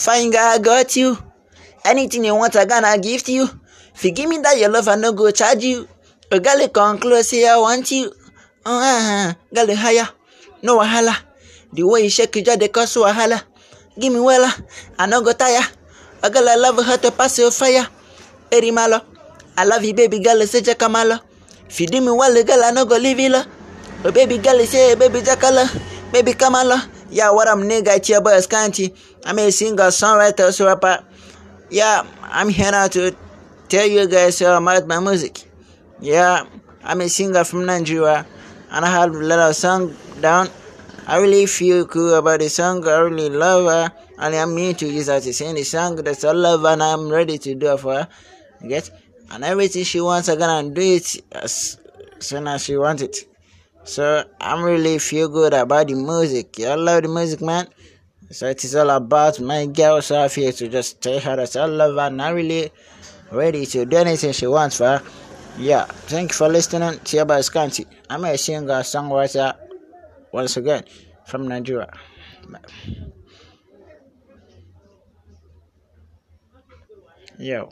Fine I got you. Anything you want, I gonna give to you. If you give me that your love, I no go charge you. A girl come close, say I want you. Uh uh, girl higher, no wahala. The way you shake it, just the cause wahala. Give me wella, I no go tire. A girl I love her to pass your fire. Eri malo, I love you, baby girl. Say jakamalo. If you do me well, girl, I no go leave you. Oh, baby girl, say baby jakala, baby kamala. Yeah, what I'm nigga, it's your boy Scanty. I'm a singer, songwriter, also rapper. Yeah, I'm here now to tell you guys uh, about my music. Yeah, I'm a singer from Nigeria, and I have a lot of song down. I really feel cool about the song. I really love her, and I'm mean to use her to sing the song. That's all love, and I'm ready to do it for her. You get? And everything she wants, I'm gonna do it as soon as she wants it. So I'm really feel good about the music. I love the music, man. So it is all about my girl. So I feel to just tell her that I love her and I'm really ready to do anything she wants for her. Yeah, thank you for listening to boy Scanty. I'm a singer, songwriter, once again from Nigeria. Yo.